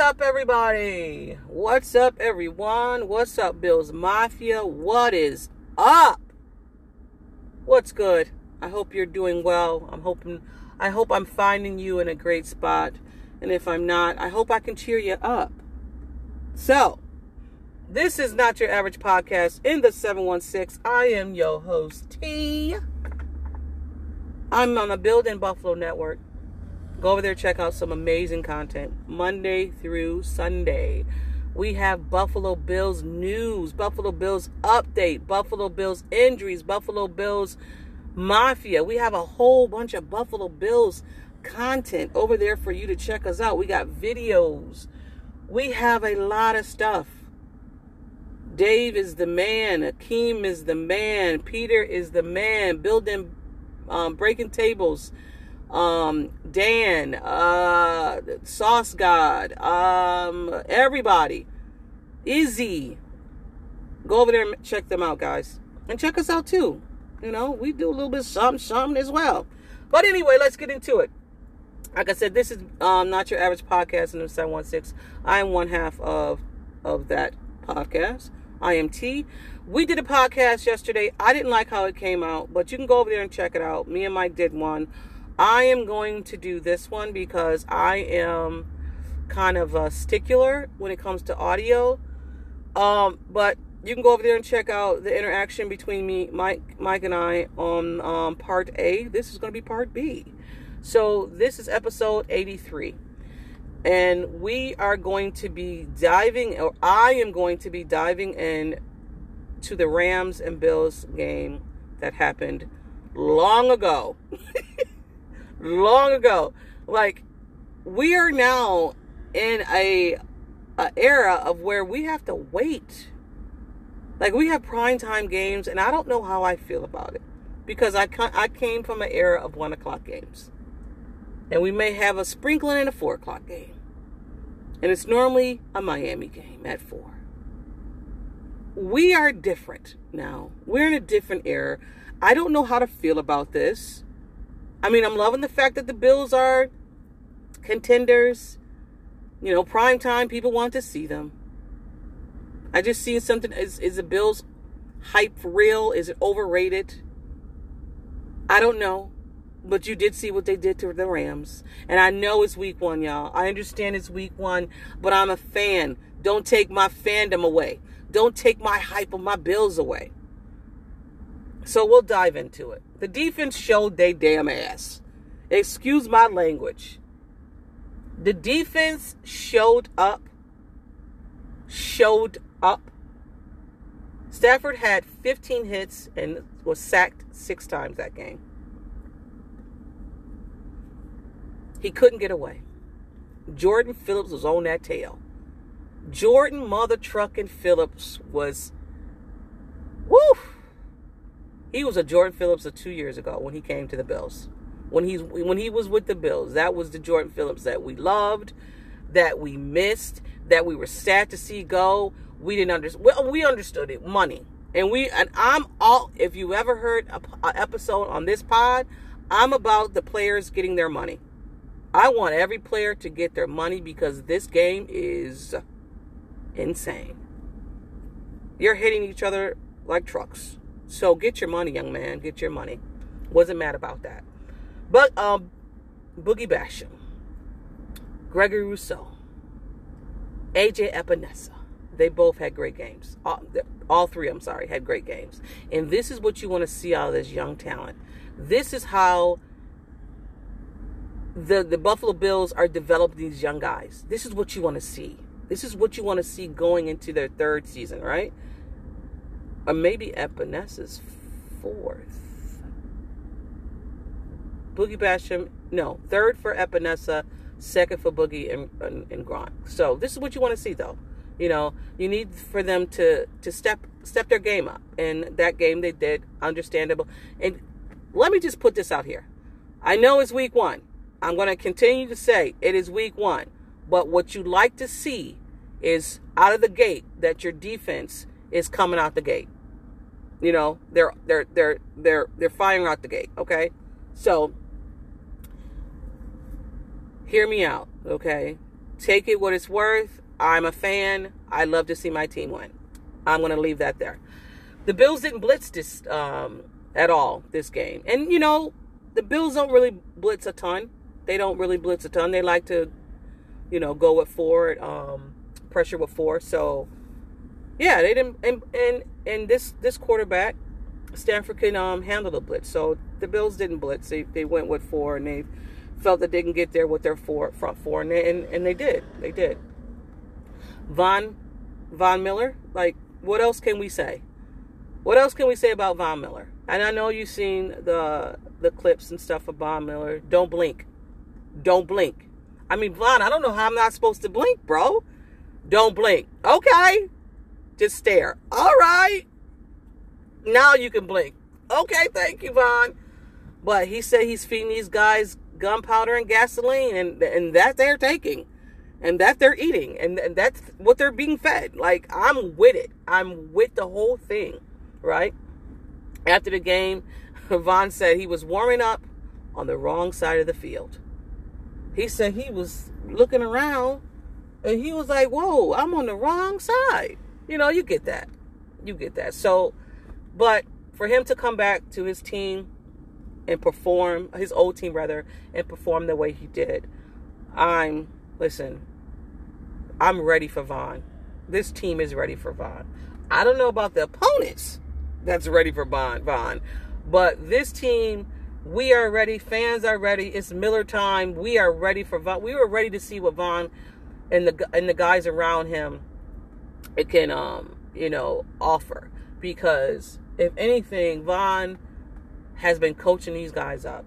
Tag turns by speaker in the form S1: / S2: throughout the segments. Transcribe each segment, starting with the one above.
S1: Up, everybody? What's up, everyone? What's up, Bills Mafia? What is up? What's good? I hope you're doing well. I'm hoping I hope I'm finding you in a great spot. And if I'm not, I hope I can cheer you up. So, this is not your average podcast in the 716. I am your host, T. I'm on the Built in Buffalo Network. Go over there, check out some amazing content Monday through Sunday. We have Buffalo Bills news, Buffalo Bills update, Buffalo Bills injuries, Buffalo Bills mafia. We have a whole bunch of Buffalo Bills content over there for you to check us out. We got videos. We have a lot of stuff. Dave is the man. Akeem is the man. Peter is the man. Building, um, breaking tables um, Dan, uh, Sauce God, um, everybody, Izzy. Go over there and check them out, guys. And check us out too. You know, we do a little bit something, something as well. But anyway, let's get into it. Like I said, this is um, not your average podcast in the 716. I am one half of of that podcast. I am T. We did a podcast yesterday. I didn't like how it came out, but you can go over there and check it out. Me and Mike did one. I am going to do this one because I am kind of a stickler when it comes to audio. Um, but you can go over there and check out the interaction between me, Mike, Mike, and I on um, part A. This is going to be part B. So this is episode 83. And we are going to be diving, or I am going to be diving in to the Rams and Bills game that happened long ago. long ago. Like we are now in a, a era of where we have to wait. Like we have prime time games, and I don't know how I feel about it because I I came from an era of one o'clock games, and we may have a sprinkling in a four o'clock game, and it's normally a Miami game at four. We are different now. We're in a different era. I don't know how to feel about this. I mean, I'm loving the fact that the Bills are contenders. You know, prime time, people want to see them. I just see something. Is, is the Bills hype real? Is it overrated? I don't know. But you did see what they did to the Rams. And I know it's week one, y'all. I understand it's week one, but I'm a fan. Don't take my fandom away. Don't take my hype of my Bills away. So we'll dive into it. The defense showed they damn ass. Excuse my language. The defense showed up. Showed up. Stafford had 15 hits and was sacked six times that game. He couldn't get away. Jordan Phillips was on that tail. Jordan Mother Trucking Phillips was, woo, he was a Jordan Phillips of two years ago when he came to the Bills. When he's when he was with the Bills, that was the Jordan Phillips that we loved, that we missed, that we were sad to see go. We didn't understand. Well, we understood it, money, and we and I'm all. If you ever heard a, a episode on this pod, I'm about the players getting their money. I want every player to get their money because this game is insane. You're hitting each other like trucks. So get your money, young man. Get your money. Wasn't mad about that. But um, Boogie Basham, Gregory Rousseau, AJ Epenesa, they both had great games. All, all three, I'm sorry, had great games. And this is what you want to see out of this young talent. This is how the, the Buffalo Bills are developing these young guys. This is what you want to see. This is what you want to see going into their third season, right? Or maybe Epenesa's fourth. Boogie Basham, no, third for Epenesa, second for Boogie and, and, and Gronk. So this is what you want to see, though. You know, you need for them to to step step their game up, and that game they did, understandable. And let me just put this out here. I know it's week one. I'm going to continue to say it is week one. But what you like to see is out of the gate that your defense is coming out the gate. You know, they're they're they're they're they're firing out the gate, okay? So hear me out, okay? Take it what it's worth. I'm a fan. I love to see my team win. I'm going to leave that there. The Bills didn't blitz this um, at all this game, and you know the Bills don't really blitz a ton. They don't really blitz a ton. They like to, you know, go with four, um, pressure with four. So yeah, they didn't. And and and this this quarterback, Stafford can um, handle the blitz. So the Bills didn't blitz. They they went with four, and they felt that they can get there with their four front four, and they, and, and they did. They did. Von Von Miller, like what else can we say? What else can we say about Von Miller? And I know you've seen the the clips and stuff of Von Miller. Don't blink. Don't blink. I mean, Von, I don't know how I'm not supposed to blink, bro. Don't blink. Okay. Just stare. All right. Now you can blink. Okay, thank you, Von. But he said he's feeding these guys gunpowder and gasoline, and and that they're taking and that they're eating and, and that's what they're being fed like i'm with it i'm with the whole thing right after the game Von said he was warming up on the wrong side of the field he said he was looking around and he was like whoa i'm on the wrong side you know you get that you get that so but for him to come back to his team and perform his old team rather and perform the way he did i'm listen I'm ready for Von. This team is ready for Von. I don't know about the opponents that's ready for Von, Von. But this team, we are ready. Fans are ready. It's Miller time. We are ready for Von. We were ready to see what Von and the and the guys around him it can um you know offer because if anything, Von has been coaching these guys up.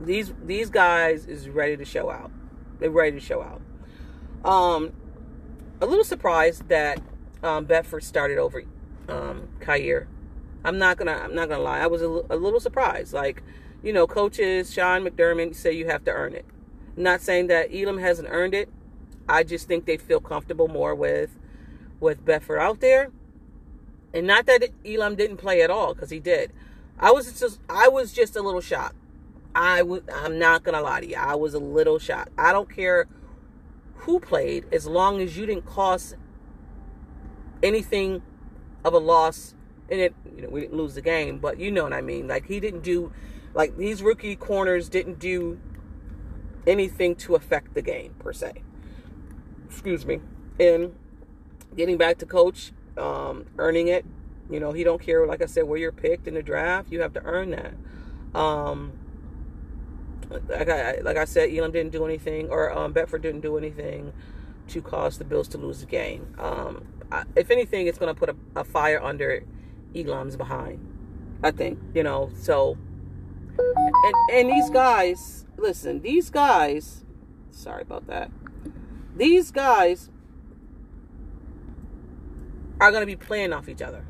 S1: These these guys is ready to show out. They're ready to show out. Um, a little surprised that um, Benford started over um, Kaiir. I'm not gonna. I'm not gonna lie. I was a, a little surprised. Like, you know, coaches Sean McDermott say you have to earn it. Not saying that Elam hasn't earned it. I just think they feel comfortable more with with Benford out there, and not that Elam didn't play at all because he did. I was just I was just a little shocked. I was. I'm not gonna lie to you. I was a little shocked. I don't care who played as long as you didn't cause anything of a loss and it you know we didn't lose the game but you know what i mean like he didn't do like these rookie corners didn't do anything to affect the game per se excuse me and getting back to coach um, earning it you know he don't care like i said where you're picked in the draft you have to earn that um, like I like I said, Elam didn't do anything, or um, Benford didn't do anything to cause the Bills to lose the game. Um, I, if anything, it's going to put a, a, fire under Elam's behind. I think you know. So, and and these guys, listen, these guys. Sorry about that. These guys are going to be playing off each other.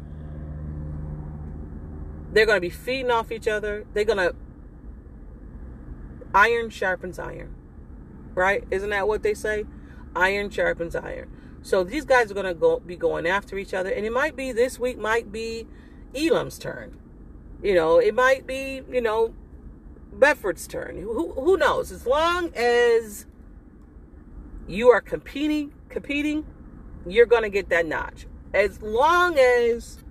S1: They're going to be feeding off each other. They're going to iron sharpens iron. Right? Isn't that what they say? Iron sharpens iron. So these guys are going to go be going after each other and it might be this week might be Elam's turn. You know, it might be, you know, Benford's turn. Who who knows? As long as you are competing, competing, you're going to get that notch. As long as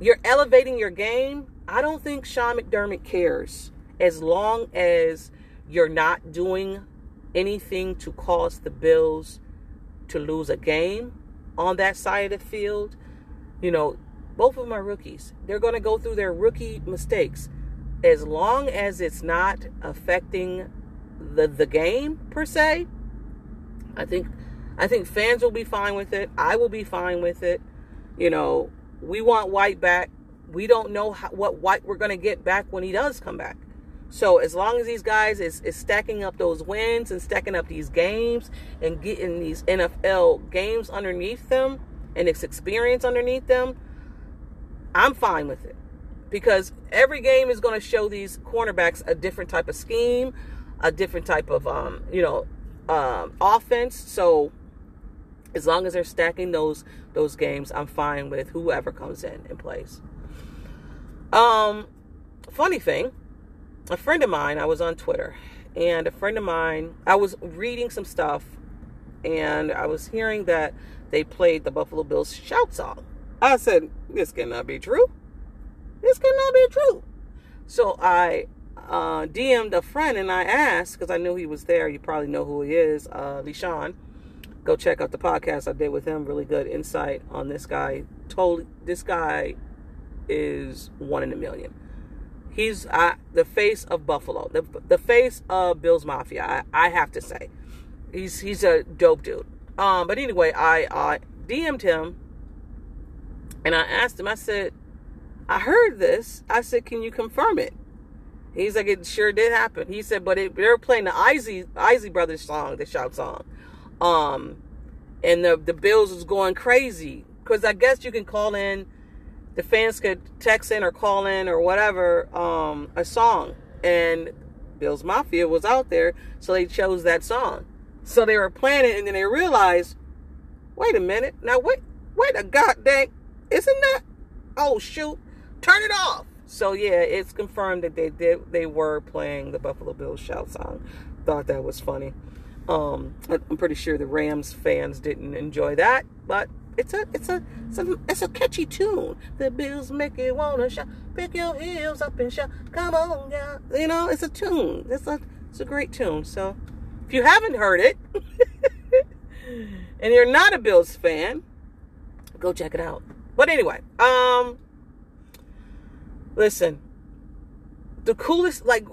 S1: you're elevating your game, I don't think Sean McDermott cares as long as you're not doing anything to cause the Bills to lose a game on that side of the field, you know, both of them are rookies. They're going to go through their rookie mistakes. As long as it's not affecting the the game per se, I think I think fans will be fine with it. I will be fine with it. You know, we want White back. we don't know how, what White we're going to get back when he does come back. So as long as these guys is, is stacking up those wins and stacking up these games and getting these NFL games underneath them and its experience underneath them, I'm fine with it. Because every game is going to show these cornerbacks a different type of scheme, a different type of um, you know, um, offense. So as long as they're stacking those those games, I'm fine with whoever comes in and plays. Um, funny thing, a friend of mine, I was on Twitter, and a friend of mine, I was reading some stuff, and I was hearing that they played the Buffalo Bills shout song. I said, "This cannot be true. This cannot be true." So I uh, DM'd a friend and I asked because I knew he was there. You probably know who he is, uh, Lishan. Go check out the podcast I did with him. Really good insight on this guy. Totally, this guy is one in a million. He's uh, the face of Buffalo, the the face of Bills Mafia. I, I have to say, he's he's a dope dude. Um, but anyway, I I DM'd him and I asked him. I said, I heard this. I said, can you confirm it? He's like, it sure did happen. He said, but it, they were playing the Isley Isley Brothers song, the shout song, um, and the the Bills was going crazy because I guess you can call in, the fans could text in or call in or whatever, um, a song, and Bills Mafia was out there, so they chose that song. So they were playing it, and then they realized, wait a minute, now wait, wait a god goddamn, isn't that? Oh shoot, turn it off. So yeah, it's confirmed that they did they were playing the Buffalo Bills shout song. Thought that was funny. Um, I'm pretty sure the Rams fans didn't enjoy that, but it's a it's a it's a, it's a catchy tune. The Bills make you wanna shout, pick your heels up and shout, come on, yeah. You know, it's a tune. It's a it's a great tune. So if you haven't heard it and you're not a Bills fan, go check it out. But anyway, um Listen, the coolest, like,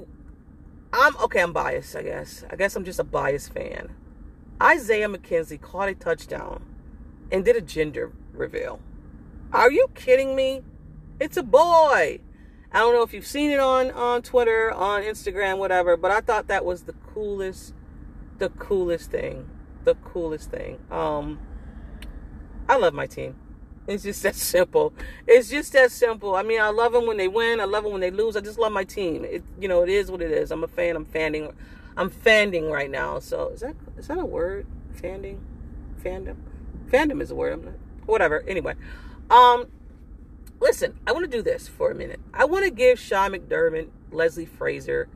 S1: I'm okay. I'm biased, I guess. I guess I'm just a biased fan. Isaiah McKenzie caught a touchdown and did a gender reveal. Are you kidding me? It's a boy. I don't know if you've seen it on on Twitter, on Instagram, whatever, but I thought that was the coolest, the coolest thing, the coolest thing. Um, I love my team. It's just that simple. It's just that simple. I mean, I love them when they win. I love them when they lose. I just love my team. It, you know, it is what it is. I'm a fan. I'm fanning. I'm fanning right now. So is that is that a word? Fanning, fandom, fandom is a word. I'm not, whatever. Anyway, um, listen. I want to do this for a minute. I want to give Sean McDermott, Leslie Frazier,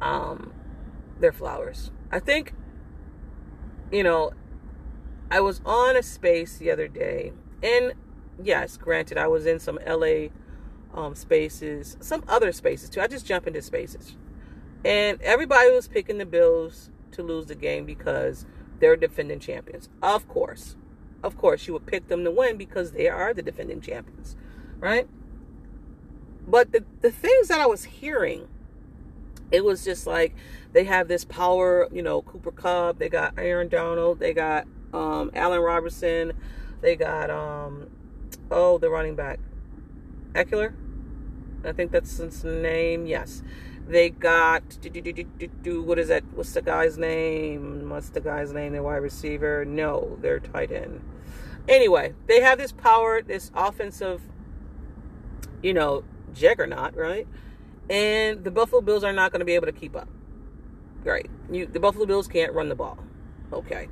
S1: um, their flowers. I think, you know, I was on a space the other day and yes, granted, I was in some LA um, spaces, some other spaces too. I just jump into spaces. And everybody was picking the Bills to lose the game because they're defending champions. Of course. Of course, you would pick them to win because they are the defending champions, right? But the, the things that I was hearing, it was just like they have this power, you know, Cooper Kupp, they got Aaron Donald, they got um, Allen Robinson, they got um oh the running back. Ekeler? I think that's his name. Yes. They got do, do, do, what is that? What's the guy's name? What's the guy's name? Their wide receiver? No, they're tight end. Anyway, they have this power, this offensive, you know, juggernaut, right? And the Buffalo Bills are not going to be able to keep up. Right? You, the Buffalo Bills can't run the ball. Okay.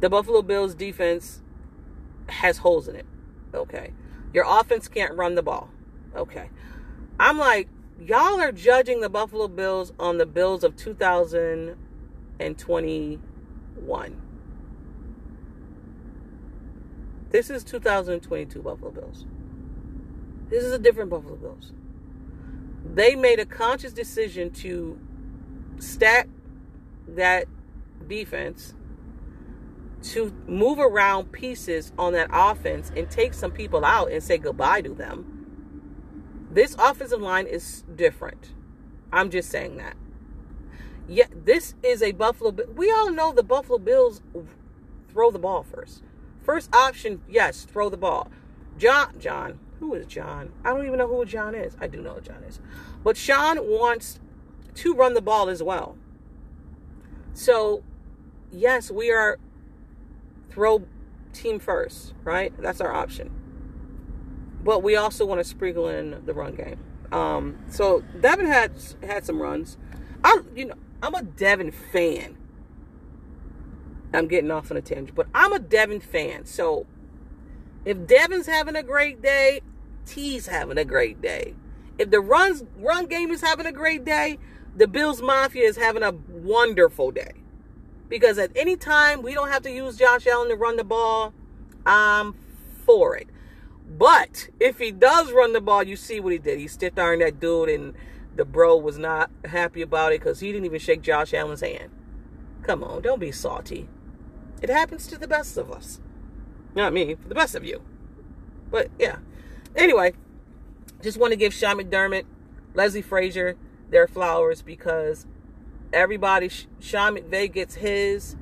S1: The Buffalo Bills defense has holes in it. Okay. Your offense can't run the ball. Okay. I'm like, y'all are judging the Buffalo Bills on the Bills of 2021. This is 2022 Buffalo Bills. This is a different Buffalo Bills. They made a conscious decision to stack that defense to move around pieces on that offense and take some people out and say goodbye to them. This offensive line is different. I'm just saying that. Yeah, this is a Buffalo. We all know the Buffalo Bills throw the ball first. First option, yes, throw the ball. John, John, who is John? I don't even know who John is. I do know John is. But Sean wants to run the ball as well. So, yes, we are throw team first, right? That's our option. But we also want to sprinkle in the run game. Um, so Devin had had some runs. I, you know, I'm a Devin fan. I'm getting off on a tangent, but I'm a Devin fan. So if Devin's having a great day, T's having a great day. If the runs run game is having a great day, the Bills Mafia is having a wonderful day. Because at any time we don't have to use Josh Allen to run the ball, I'm for it. But if he does run the ball, you see what he did. He stiffed armed that dude, and the bro was not happy about it because he didn't even shake Josh Allen's hand. Come on, don't be salty. It happens to the best of us. Not me, for the best of you. But yeah. Anyway, just want to give Sean McDermott, Leslie Frazier their flowers because everybody, Sean McVay gets his.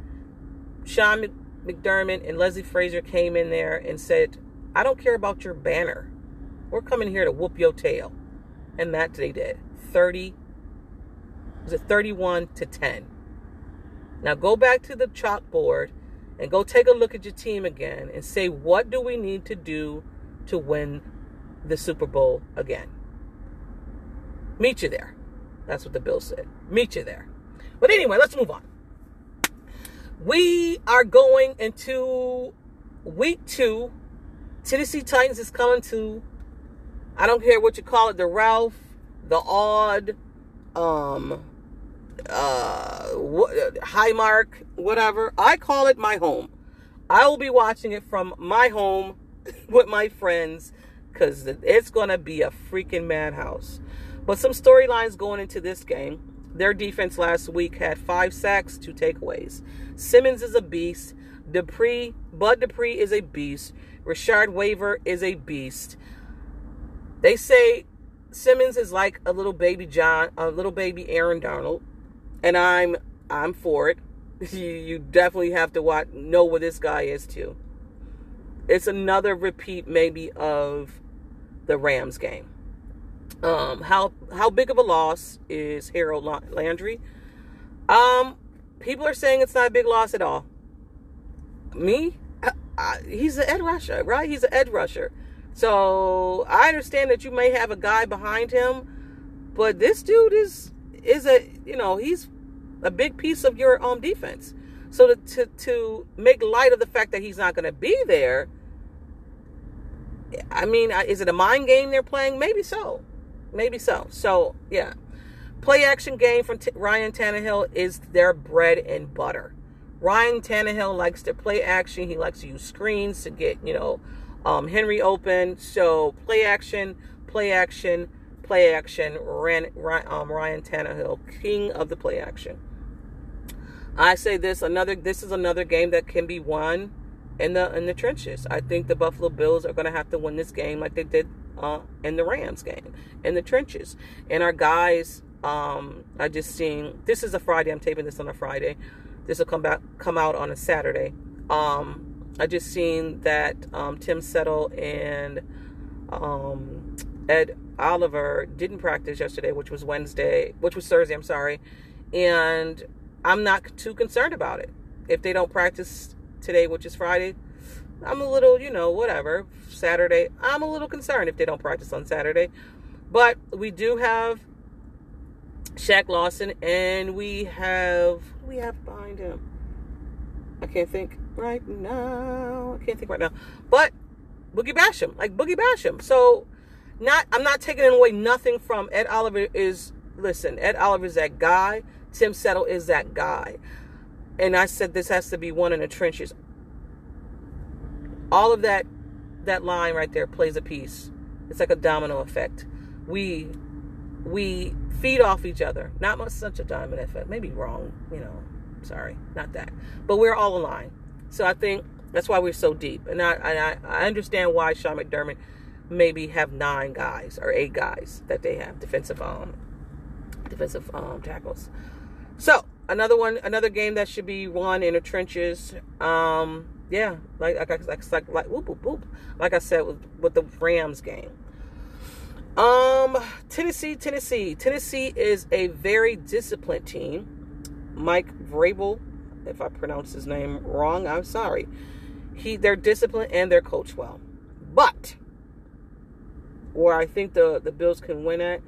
S1: Sean McDermott and Leslie Frazier came in there and said, I don't care about your banner. We're coming here to whoop your tail. And that they did. 30, was it 31 to 10? Now go back to the chalkboard and go take a look at your team again and say, what do we need to do to win the Super Bowl again? Meet you there. That's what the bill said. Meet you there. But anyway, let's move on. We are going into week two. Tennessee Titans is coming to, I don't care what you call it, the Ralph, the Odd, um, uh, Highmark, whatever. I call it my home. I will be watching it from my home with my friends because it's going to be a freaking madhouse. But some storylines going into this game. Their defense last week had five sacks, two takeaways. Simmons is a beast. Dupree, Bud Dupree is a beast. Rashad Weaver is a beast. They say Simmons is like a little baby John, a little baby Aaron Donald, and I'm I'm for it. You, you definitely have to watch, know what this guy is too. It's another repeat, maybe of the Rams game. Um, how how big of a loss is Harold Landry? Um, people are saying it's not a big loss at all. Me, I, I, he's an edge rusher, right? He's an edge rusher. So I understand that you may have a guy behind him, but this dude is is a you know he's a big piece of your um defense. So to to, to make light of the fact that he's not going to be there, I mean, is it a mind game they're playing? Maybe so. Maybe so. So, yeah. Play action game from T- Ryan Tannehill is their bread and butter. Ryan Tannehill likes to play action. He likes to use screens to get, you know, um, Henry open. So, play action, play action, play action. Ran, um, Ryan Tannehill, king of the play action. I say this another. This is another game that can be won in the in the trenches. I think the Buffalo Bills are going to have to win this game like they did uh, in the Rams game in the trenches. And our guys, um, I just seen this is a Friday. I'm taping this on a Friday. This will come back come out on a Saturday. Um, I just seen that um, Tim Settle and um, Ed Oliver didn't practice yesterday, which was Wednesday, which was Thursday. I'm sorry, and I'm not too concerned about it. If they don't practice today, which is Friday, I'm a little, you know, whatever. Saturday, I'm a little concerned if they don't practice on Saturday. But we do have Shaq Lawson and we have we have behind him? I can't think right now. I can't think right now. But Boogie Basham, like Boogie Basham. So not I'm not taking away nothing from Ed Oliver is listen, Ed Oliver is that guy. Tim Settle is that guy. And I said this has to be one in the trenches all of that that line right there plays a piece. It's like a domino effect. We we feed off each other. Not much such a domino effect. Maybe wrong, you know. Sorry, not that. But we're all aligned. So I think that's why we're so deep. And I I, I understand why Sean McDermott maybe have nine guys or eight guys that they have defensive um defensive um tackles. So another one, another game that should be won in the trenches. Um, yeah, like like like like, like whoop, whoop, whoop. like I said with, with the Rams game. Um, Tennessee, Tennessee, Tennessee is a very disciplined team. Mike Vrabel, if I pronounce his name wrong, I'm sorry. He, they're disciplined and they're coached well, but where I think the the Bills can win at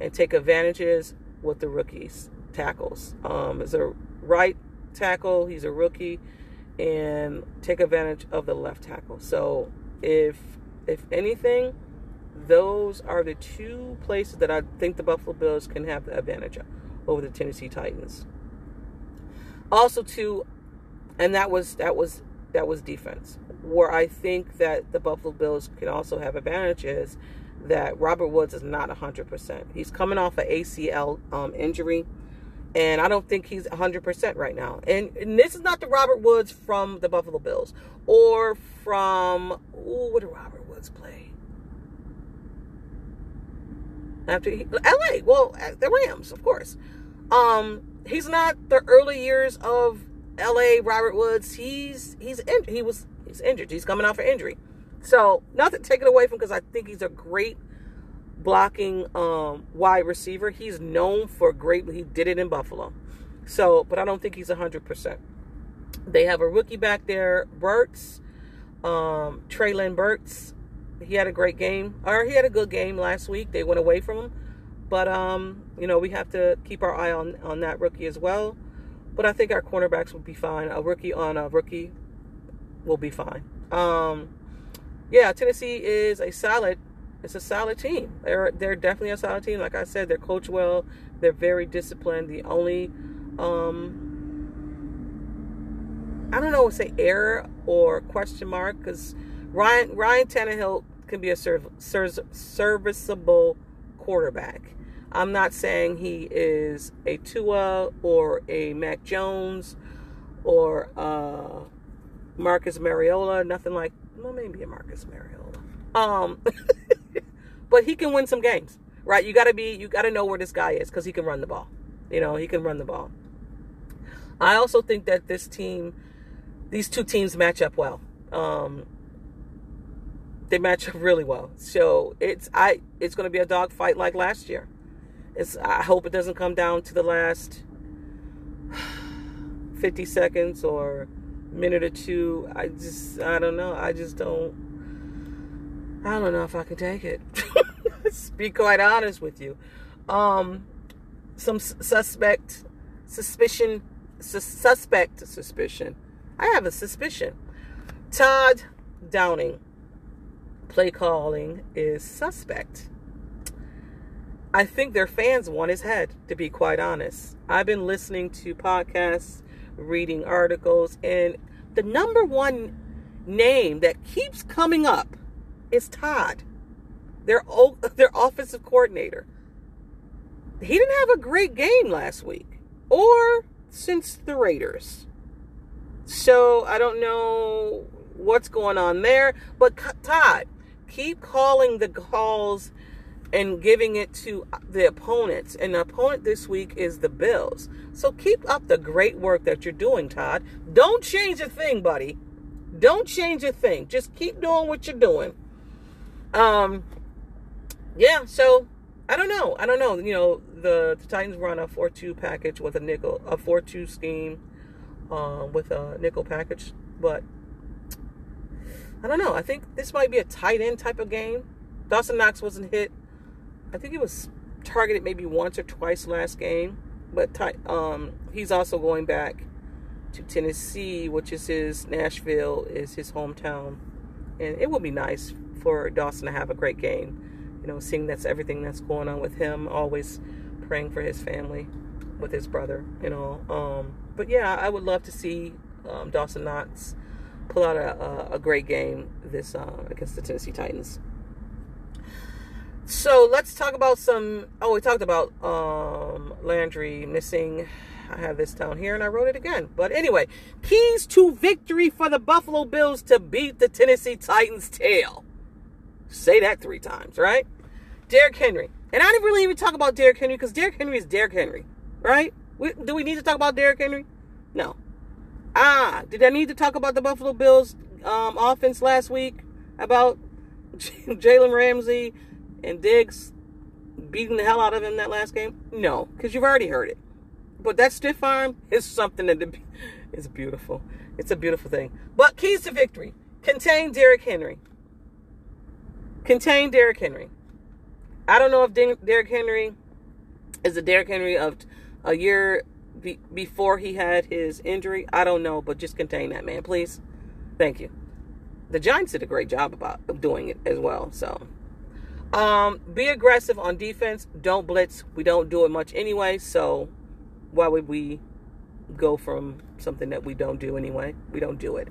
S1: and take advantages with the rookies tackles. Um, is a right tackle, he's a rookie, and take advantage of the left tackle. So if if anything, those are the two places that I think the Buffalo Bills can have the advantage of over the Tennessee Titans. Also, too, and that was that was that was defense. Where I think that the Buffalo Bills can also have advantages that Robert Woods is not 100%. He's coming off an ACL um, injury, and I don't think he's 100% right now. And, and, this is not the Robert Woods from the Buffalo Bills or from, ooh, what did Robert Woods play? After he, LA, well, the Rams, of course. Um, he's not the early years of LA Robert Woods. He's he's in, he was he's injured. He's coming off an injury. So, not to take it away from because I think he's a great blocking um, wide receiver. He's known for great. He did it in Buffalo. So, but I don't think he's 100%. They have a rookie back there, Burks, um, Treylon Burks. He had a great game, or he had a good game last week. They went away from him. But, um, you know, we have to keep our eye on, on that rookie as well. But I think our cornerbacks will be fine. A rookie on a rookie will be fine. Um, yeah, Tennessee is a solid. It's a solid team. They're they're definitely a solid team. Like I said, they're coached well. They're very disciplined. The only um, I don't know, say error or question mark because Ryan Ryan Tannehill can be a serv- serviceable quarterback. I'm not saying he is a Tua or a Mac Jones or uh, Marcus Mariota, nothing like well, maybe a Marcus Mariota. Um, but he can win some games, right? You got to be, you got to know where this guy is because he can run the ball. You know, he can run the ball. I also think that this team, these two teams match up well. Um, they match up really well. So it's I, it's going to be a dog fight like last year. It's I hope it doesn't come down to the last 50 seconds or minute or two. I just, I don't know. I just don't, I don't know if I can take it. be quite honest with you. Um, some suspect, suspicion, su- suspect suspicion. I have a suspicion. Todd Downing, play calling is suspect. I think their fans want his head, to be quite honest. I've been listening to podcasts, reading articles, and the number one name that keeps coming up is Todd, their their offensive coordinator. He didn't have a great game last week or since the Raiders. So I don't know what's going on there, but Todd, keep calling the calls and giving it to the opponents. And the opponent this week is the Bills. So keep up the great work that you're doing, Todd. Don't change a thing, buddy. Don't change a thing. Just keep doing what you're doing. Um yeah, so I don't know. I don't know. You know, the, the Titans run a 4-2 package with a nickel, a 4-2 scheme um, with a nickel package, but I don't know. I think this might be a tight end type of game. Dawson Knox wasn't hit I think he was targeted maybe once or twice last game, but um, he's also going back to Tennessee, which is his Nashville is his hometown, and it would be nice for Dawson to have a great game. You know, seeing that's everything that's going on with him, always praying for his family, with his brother, you know. Um, but yeah, I would love to see um, Dawson Knox pull out a, a, great game this uh, against the Tennessee Titans. So let's talk about some. Oh, we talked about um, Landry missing. I have this down here and I wrote it again. But anyway, keys to victory for the Buffalo Bills to beat the Tennessee Titans tail. Say that three times, right? Derrick Henry. And I didn't really even talk about Derrick Henry because Derrick Henry is Derrick Henry, right? We, do we need to talk about Derrick Henry? No. Ah, did I need to talk about the Buffalo Bills um, offense last week? About Jalen Ramsey and Diggs beating the hell out of him that last game? No, because you've already heard it. But that stiff arm is something that is beautiful. It's a beautiful thing. But keys to victory contain Derrick Henry. Contain Derrick Henry. I don't know if Derrick Henry is the Derrick Henry of a year be- before he had his injury. I don't know, but just contain that man, please. Thank you. The Giants did a great job about doing it as well. So, um, be aggressive on defense. Don't blitz. We don't do it much anyway. So, why would we go from something that we don't do anyway? We don't do it.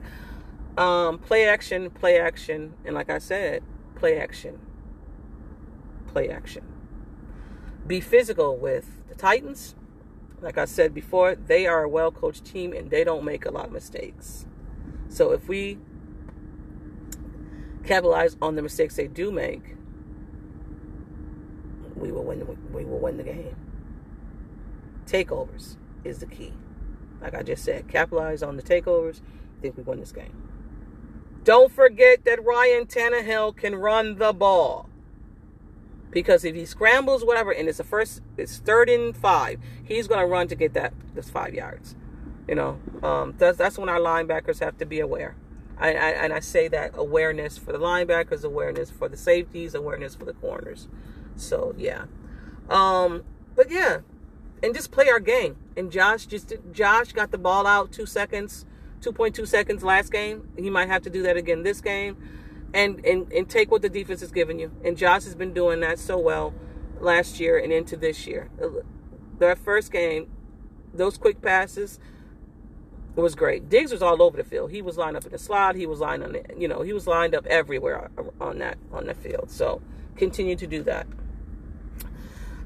S1: Um, play action, play action, and like I said, play action, play action. Be physical with the Titans like I said before, they are a well coached team and they don't make a lot of mistakes. So if we capitalize on the mistakes they do make, we will win. The, we will win the game. Takeovers is the key. Like I just said, capitalize on the takeovers. I think we win this game. Don't forget that Ryan Tannehill can run the ball. Because if he scrambles, whatever, and it's the first, it's third and five, he's going to run to get that this five yards. You know, um, that's that's when our linebackers have to be aware. I, I, and I say that awareness for the linebackers, awareness for the safeties, awareness for the corners. So yeah, um, but yeah, and just play our game. And Josh just Josh got the ball out two seconds, two point two seconds last game. He might have to do that again this game and, and, and take what the defense is giving you. And Josh has been doing that so well last year and into this year. Their first game, those quick passes was great. Diggs was all over the field. He was lined up in the slot. He was lined on the, you know, he was lined up everywhere on that on the field. So continue to do that.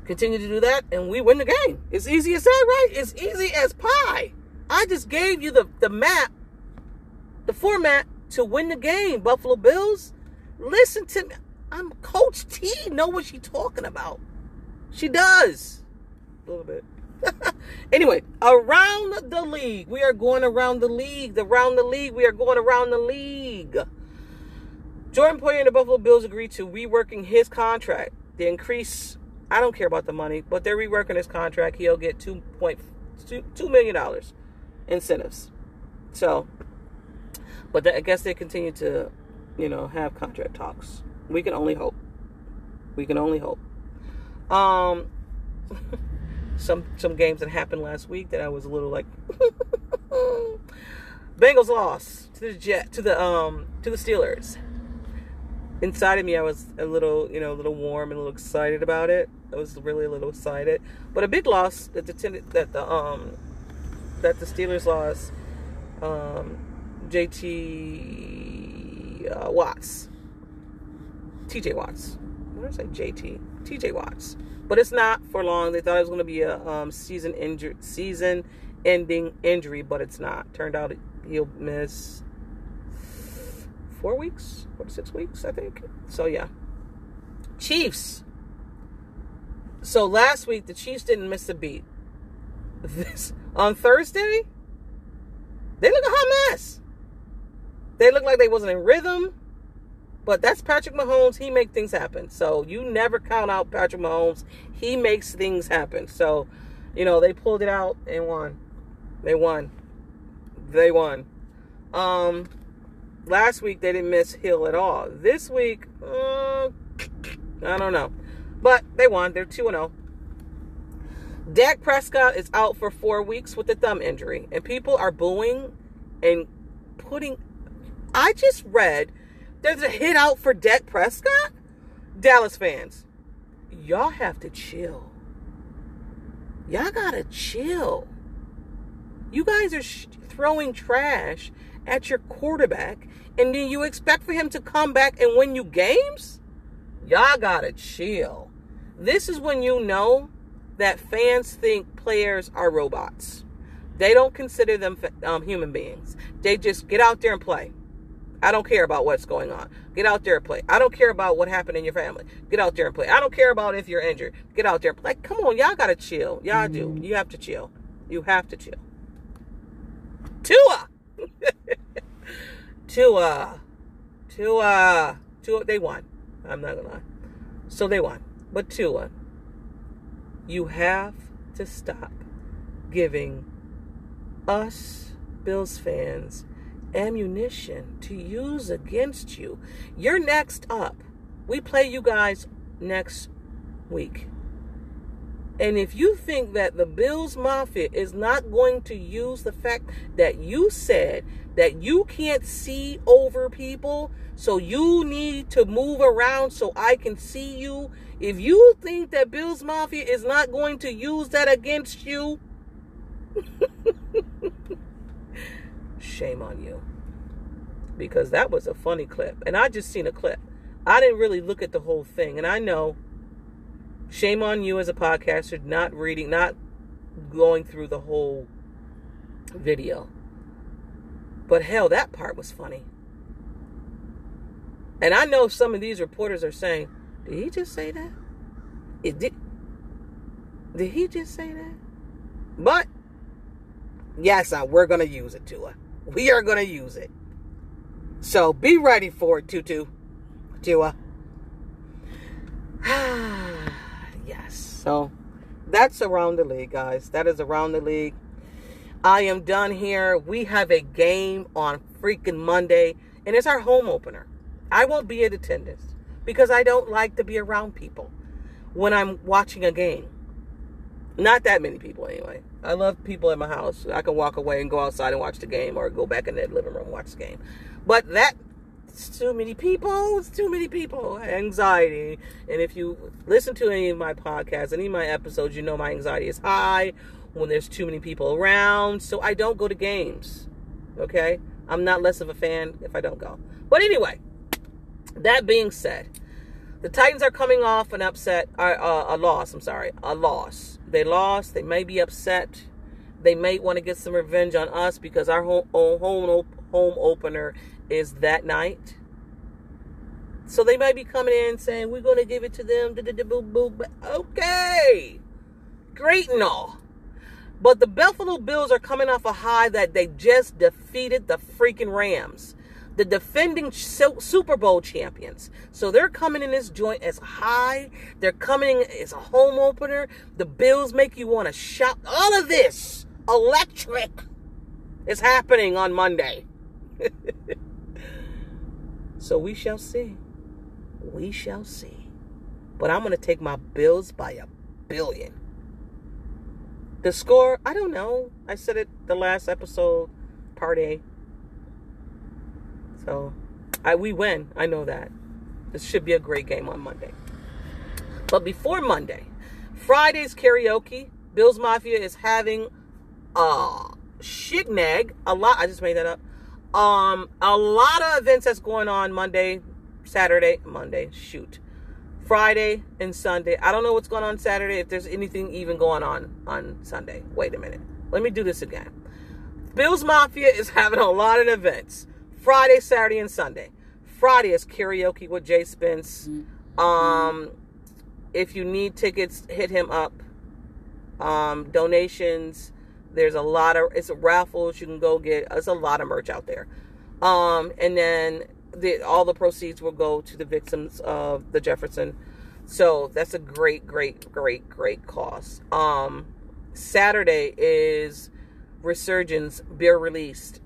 S1: Continue to do that, and we win the game. It's easy as that, right? It's easy as pie. I just gave you the the map, the format to win the game, Buffalo Bills. Listen to me. I'm Coach T. Know what she's talking about. She does. A little bit. anyway, around the league. We are going around the league. Around the league. We are going around the league. Jordan Poyer and the Buffalo Bills agreed to reworking his contract. The increase, I don't care about the money, but they're reworking his contract. He'll get $2.2 million incentives. So but I guess they continue to, you know, have contract talks. We can only hope. We can only hope. Um, some some games that happened last week that I was a little like. Bengals lost to the Jet to the um to the Steelers. Inside of me, I was a little, you know, a little warm and a little excited about it. I was really a little excited, but a big loss that the that the um that the Steelers lost um JT uh, Watts. TJ Watts. What did I say? JT. TJ Watts. But it's not for long. They thought it was going to be a um, season injury, season ending injury, but it's not. Turned out he'll miss four weeks, four to six weeks, I think. So yeah. Chiefs. So last week the Chiefs didn't miss a beat. This on Thursday, they look a hot mess. They look like they wasn't in rhythm. But that's Patrick Mahomes. He make things happen. So you never count out Patrick Mahomes. He makes things happen. So, you know, they pulled it out and won. They won. They won. Um, last week they didn't miss Hill at all. This week, uh, I don't know. But they won. They're 2 0. Dak Prescott is out for four weeks with a thumb injury. And people are booing and putting I just read there's a hit out for Dak Prescott. Dallas fans, y'all have to chill. Y'all gotta chill. You guys are sh- throwing trash at your quarterback, and then you expect for him to come back and win you games? Y'all gotta chill. This is when you know that fans think players are robots. They don't consider them um, human beings. They just get out there and play. I don't care about what's going on. Get out there and play. I don't care about what happened in your family. Get out there and play. I don't care about if you're injured. Get out there. Like, come on, y'all gotta chill. Y'all do. You have to chill. You have to chill. Tua. Tua, Tua, Tua. They won. I'm not gonna lie. So they won, but Tua, you have to stop giving us Bills fans ammunition to use against you. You're next up. We play you guys next week. And if you think that the Bills Mafia is not going to use the fact that you said that you can't see over people, so you need to move around so I can see you, if you think that Bills Mafia is not going to use that against you, shame on you. Because that was a funny clip. And I just seen a clip. I didn't really look at the whole thing. And I know shame on you as a podcaster not reading not going through the whole video. But hell that part was funny. And i know some of these reporters are saying did he just say that? It did. Did he just say that? But yes uh, we're gonna use it Tua. we are gonna use it. So be ready for it tutu. Tua. So that's around the league, guys. That is around the league. I am done here. We have a game on freaking Monday, and it's our home opener. I won't be in attendance because I don't like to be around people when I'm watching a game. Not that many people, anyway. I love people in my house. I can walk away and go outside and watch the game or go back in the living room and watch the game. But that it's too many people. It's too many people. Anxiety. And if you listen to any of my podcasts, any of my episodes, you know my anxiety is high when there's too many people around. So I don't go to games. Okay? I'm not less of a fan if I don't go. But anyway, that being said, the Titans are coming off an upset, uh, uh, a loss. I'm sorry, a loss. They lost. They may be upset. They may want to get some revenge on us because our home home home opener is that night. So they might be coming in saying, we're going to give it to them. Okay. Great and all. But the Buffalo Bills are coming off a high that they just defeated the freaking Rams, the defending Super Bowl champions. So they're coming in this joint as high. They're coming as a home opener. The Bills make you want to shout. All of this electric is happening on Monday. So we shall see. We shall see. But I'm going to take my Bills by a billion. The score, I don't know. I said it the last episode, part A. So I we win. I know that. This should be a great game on Monday. But before Monday, Friday's karaoke, Bills Mafia is having a shit nag. A lot. I just made that up. Um, a lot of events that's going on Monday, Saturday, Monday, shoot. Friday and Sunday. I don't know what's going on Saturday, if there's anything even going on on Sunday. Wait a minute. Let me do this again. Bills Mafia is having a lot of events. Friday, Saturday, and Sunday. Friday is karaoke with Jay Spence. Um, if you need tickets, hit him up. Um, donations there's a lot of it's raffles you can go get. There's a lot of merch out there. Um, and then the, all the proceeds will go to the victims of the Jefferson. So that's a great, great, great, great cause. Um, Saturday is Resurgence beer released.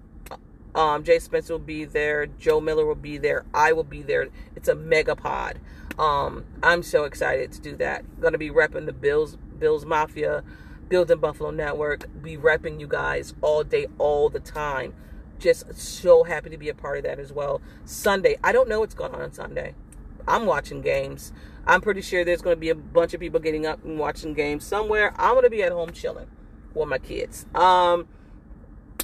S1: Um, Jay Spencer will be there. Joe Miller will be there. I will be there. It's a mega pod. Um, I'm so excited to do that. Gonna be repping the Bills Bills Mafia Built in Buffalo Network. Be repping you guys all day, all the time. Just so happy to be a part of that as well. Sunday, I don't know what's going on on Sunday. I'm watching games. I'm pretty sure there's going to be a bunch of people getting up and watching games somewhere. I'm going to be at home chilling with my kids. Um,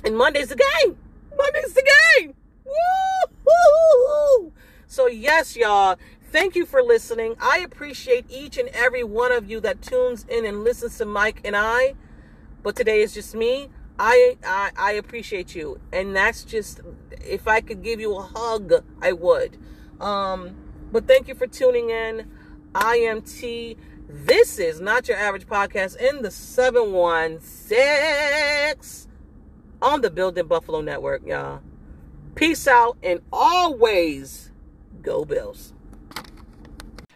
S1: and Monday's the game. Monday's the game. Woo! So yes, y'all, Thank you for listening. I appreciate each and every one of you that tunes in and listens to Mike and I. But today is just me. I, I I appreciate you, and that's just if I could give you a hug, I would. Um, but thank you for tuning in. I am T. This is not your average podcast in the 716 on the Built in Buffalo Network, y'all. Peace out and always go Bills.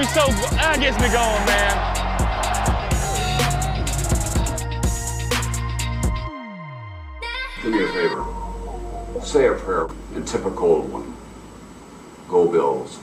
S2: Me so, that gets me going, man.
S3: Do me a favor. Say a prayer, the typical one. Go Bills.